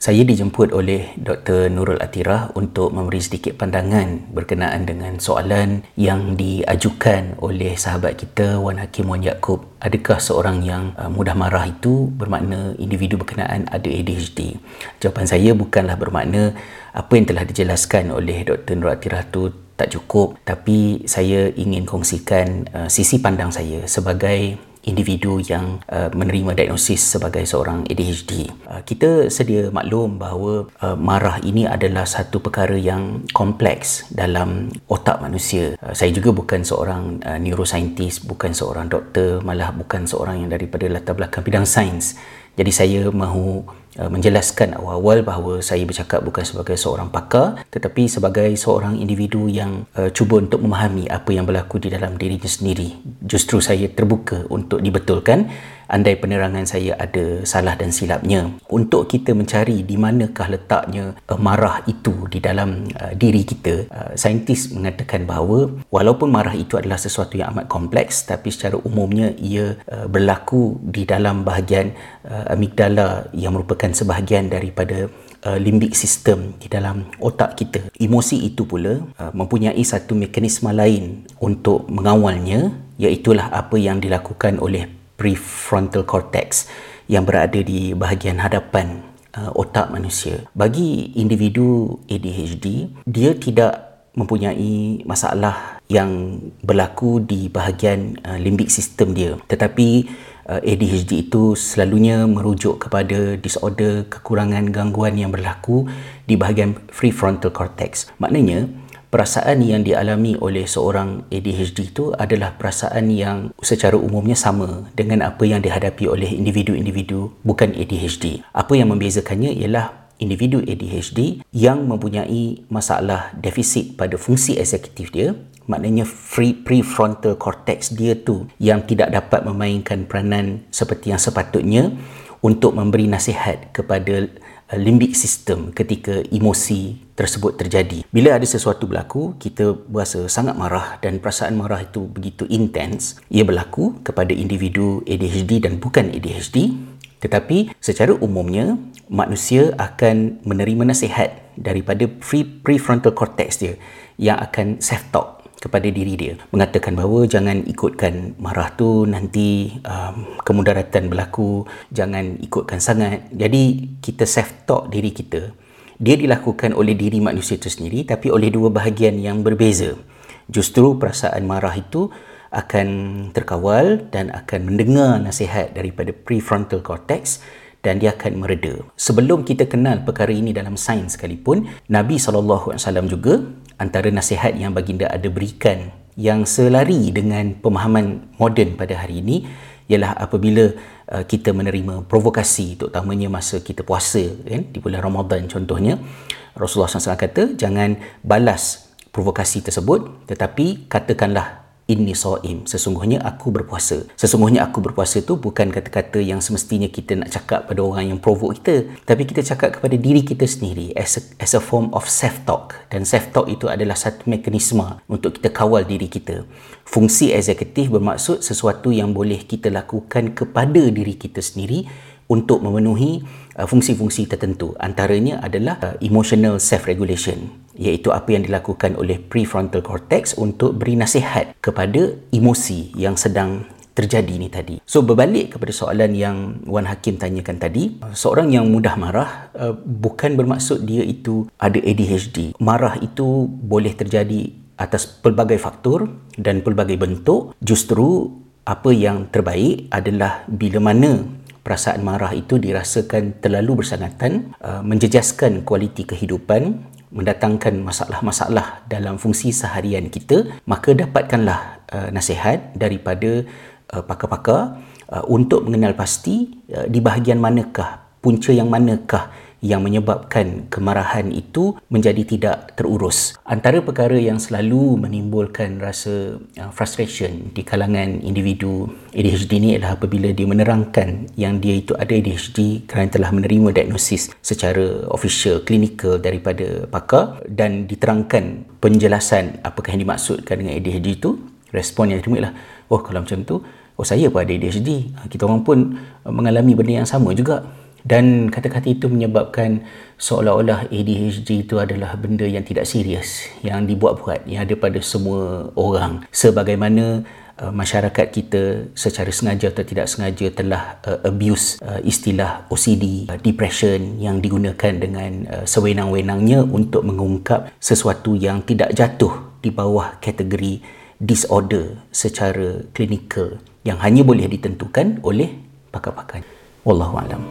Saya dijemput oleh Dr. Nurul Atirah untuk memberi sedikit pandangan berkenaan dengan soalan yang diajukan oleh sahabat kita Wan Hakim Wan Yaakob. Adakah seorang yang uh, mudah marah itu bermakna individu berkenaan ada ADHD? Jawapan saya bukanlah bermakna apa yang telah dijelaskan oleh Dr. Nurul Atirah itu tak cukup tapi saya ingin kongsikan uh, sisi pandang saya sebagai individu yang uh, menerima diagnosis sebagai seorang ADHD. Uh, kita sedia maklum bahawa uh, marah ini adalah satu perkara yang kompleks dalam otak manusia. Uh, saya juga bukan seorang uh, neuroscientist, bukan seorang doktor, malah bukan seorang yang daripada latar belakang bidang sains. Jadi saya mahu Uh, menjelaskan awal-awal bahawa saya bercakap bukan sebagai seorang pakar tetapi sebagai seorang individu yang uh, cuba untuk memahami apa yang berlaku di dalam dirinya sendiri. Justru saya terbuka untuk dibetulkan. Andai penerangan saya ada salah dan silapnya untuk kita mencari di manakah letaknya uh, marah itu di dalam uh, diri kita uh, saintis mengatakan bahawa walaupun marah itu adalah sesuatu yang amat kompleks tapi secara umumnya ia uh, berlaku di dalam bahagian uh, amigdala yang merupakan sebahagian daripada uh, limbic system di dalam otak kita. Emosi itu pula uh, mempunyai satu mekanisme lain untuk mengawalnya iaitulah apa yang dilakukan oleh prefrontal cortex yang berada di bahagian hadapan uh, otak manusia. Bagi individu ADHD, dia tidak mempunyai masalah yang berlaku di bahagian uh, limbic system dia. Tetapi uh, ADHD itu selalunya merujuk kepada disorder kekurangan gangguan yang berlaku di bahagian prefrontal cortex. Maknanya, perasaan yang dialami oleh seorang ADHD itu adalah perasaan yang secara umumnya sama dengan apa yang dihadapi oleh individu-individu bukan ADHD. Apa yang membezakannya ialah individu ADHD yang mempunyai masalah defisit pada fungsi eksekutif dia maknanya free prefrontal cortex dia tu yang tidak dapat memainkan peranan seperti yang sepatutnya untuk memberi nasihat kepada limbic system ketika emosi tersebut terjadi. Bila ada sesuatu berlaku, kita berasa sangat marah dan perasaan marah itu begitu intens. Ia berlaku kepada individu ADHD dan bukan ADHD. Tetapi secara umumnya, manusia akan menerima nasihat daripada prefrontal cortex dia yang akan self-talk kepada diri dia mengatakan bahawa jangan ikutkan marah tu nanti um, kemudaratan berlaku jangan ikutkan sangat jadi kita self talk diri kita dia dilakukan oleh diri manusia itu sendiri tapi oleh dua bahagian yang berbeza. Justru perasaan marah itu akan terkawal dan akan mendengar nasihat daripada prefrontal cortex dan dia akan mereda. Sebelum kita kenal perkara ini dalam sains sekalipun, Nabi SAW juga antara nasihat yang baginda ada berikan yang selari dengan pemahaman moden pada hari ini ialah apabila uh, kita menerima provokasi terutamanya masa kita puasa kan di bulan Ramadan contohnya Rasulullah SAW kata jangan balas provokasi tersebut tetapi katakanlah inni saim sesungguhnya aku berpuasa. Sesungguhnya aku berpuasa tu bukan kata-kata yang semestinya kita nak cakap pada orang yang provoke kita. Tapi kita cakap kepada diri kita sendiri as a, as a form of self talk dan self talk itu adalah satu mekanisme untuk kita kawal diri kita. Fungsi eksekutif bermaksud sesuatu yang boleh kita lakukan kepada diri kita sendiri untuk memenuhi uh, fungsi-fungsi tertentu antaranya adalah uh, emotional self regulation iaitu apa yang dilakukan oleh prefrontal cortex untuk beri nasihat kepada emosi yang sedang terjadi ni tadi. So berbalik kepada soalan yang Wan Hakim tanyakan tadi, uh, seorang yang mudah marah uh, bukan bermaksud dia itu ada ADHD. Marah itu boleh terjadi atas pelbagai faktor dan pelbagai bentuk. Justru apa yang terbaik adalah bila mana perasaan marah itu dirasakan terlalu bersangatan, uh, menjejaskan kualiti kehidupan, mendatangkan masalah-masalah dalam fungsi seharian kita, maka dapatkanlah uh, nasihat daripada uh, pakar-pakar untuk mengenal pasti di bahagian manakah, punca yang manakah yang menyebabkan kemarahan itu menjadi tidak terurus. Antara perkara yang selalu menimbulkan rasa uh, frustration di kalangan individu ADHD ini adalah apabila dia menerangkan yang dia itu ada ADHD kerana telah menerima diagnosis secara official, clinical daripada pakar dan diterangkan penjelasan apakah yang dimaksudkan dengan ADHD itu, respon yang diterima ialah, oh kalau macam tu, oh saya pun ada ADHD. Kita orang pun mengalami benda yang sama juga dan kata-kata itu menyebabkan seolah-olah ADHD itu adalah benda yang tidak serius yang dibuat-buat yang ada pada semua orang sebagaimana uh, masyarakat kita secara sengaja atau tidak sengaja telah uh, abuse uh, istilah OCD uh, depression yang digunakan dengan uh, sewenang-wenangnya untuk mengungkap sesuatu yang tidak jatuh di bawah kategori disorder secara klinikal yang hanya boleh ditentukan oleh pakar-pakar. Wallahu a'lam.